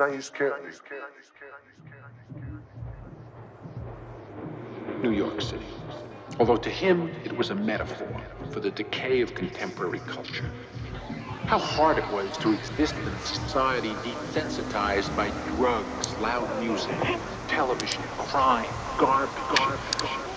Now you. New York City. Although to him it was a metaphor for the decay of contemporary culture. How hard it was to exist in a society desensitized by drugs, loud music, television, crime, garbage. garbage.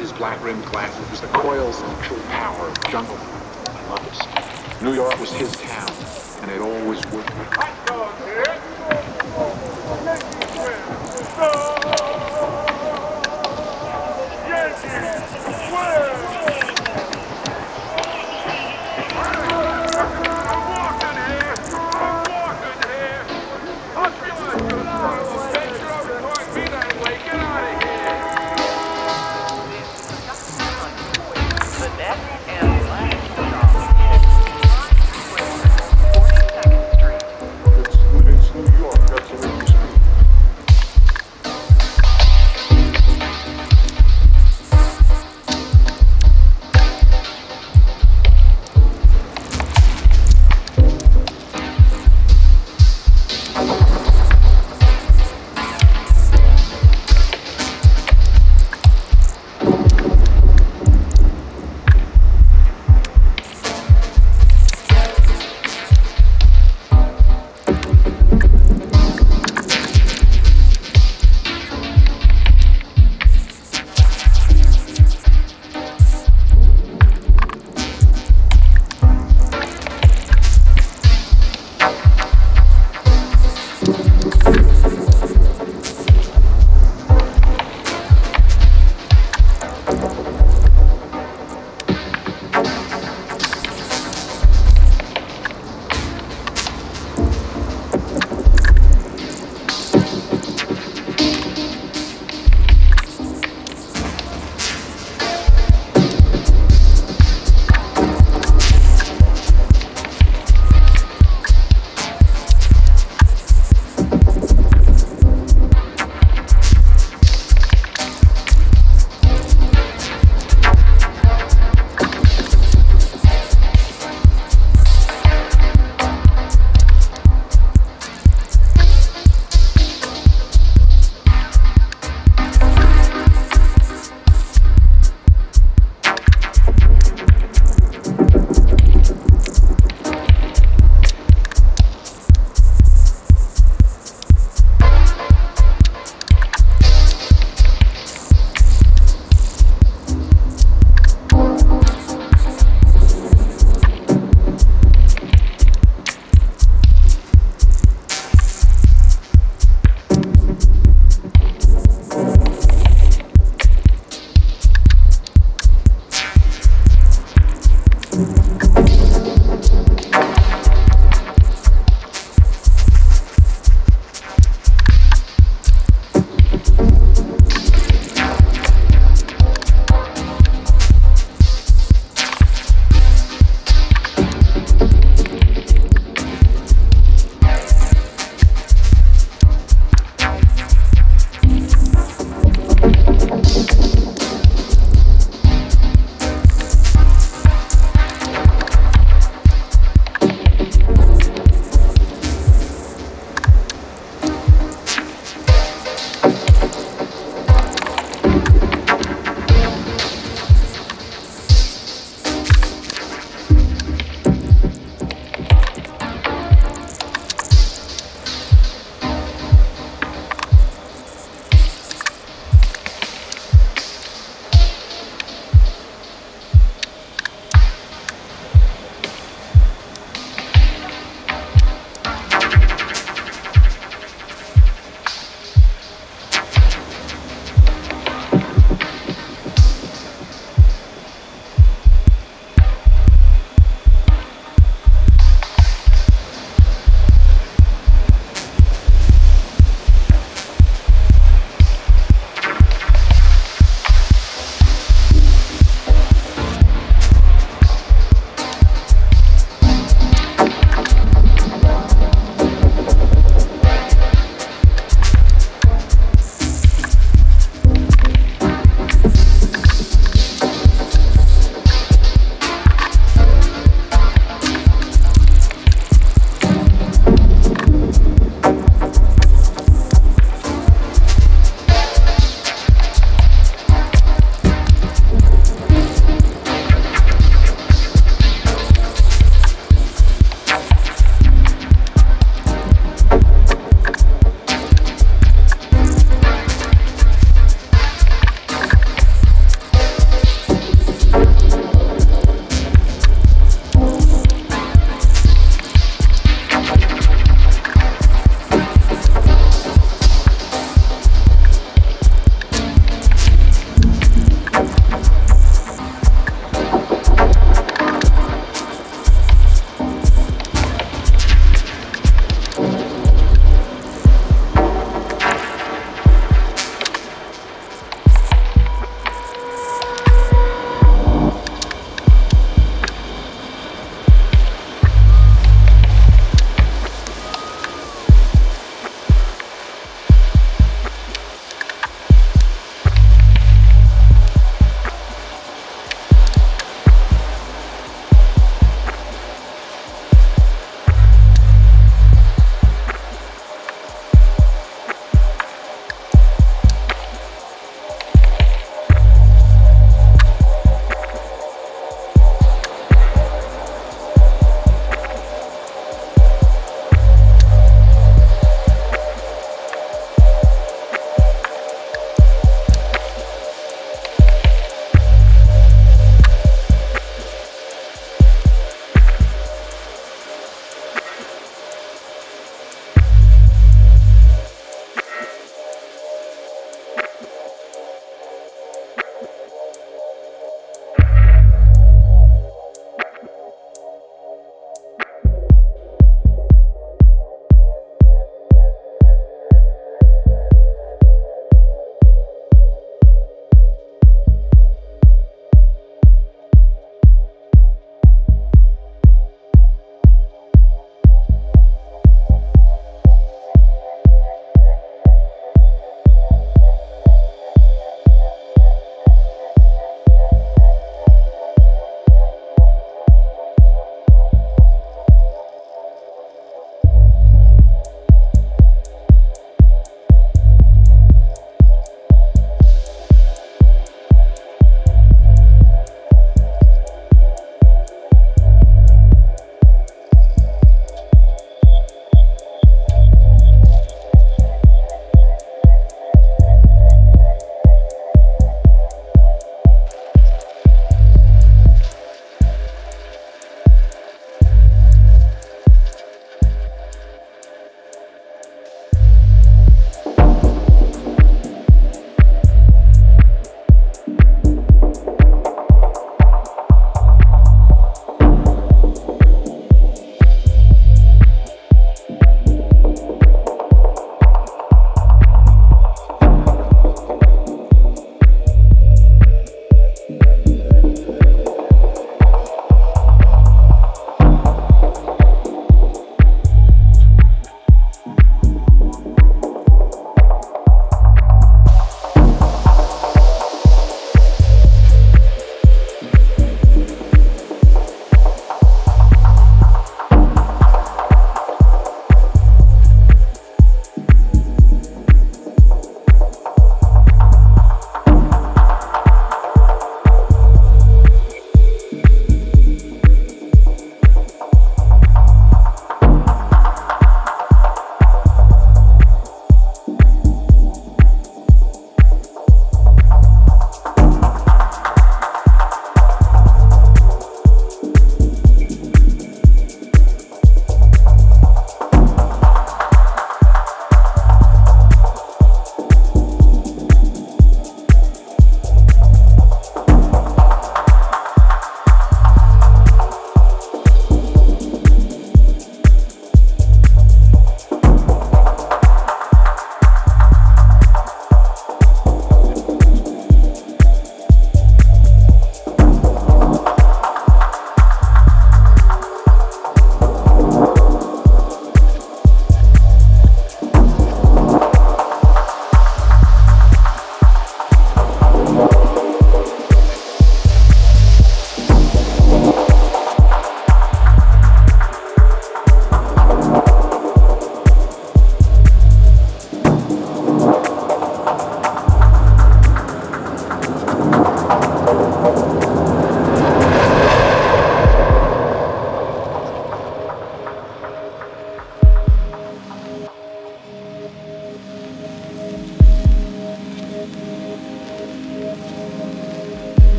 His black-rimmed glasses was the coils true power of jungle. I love this. New York was his town, and it always would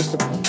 just a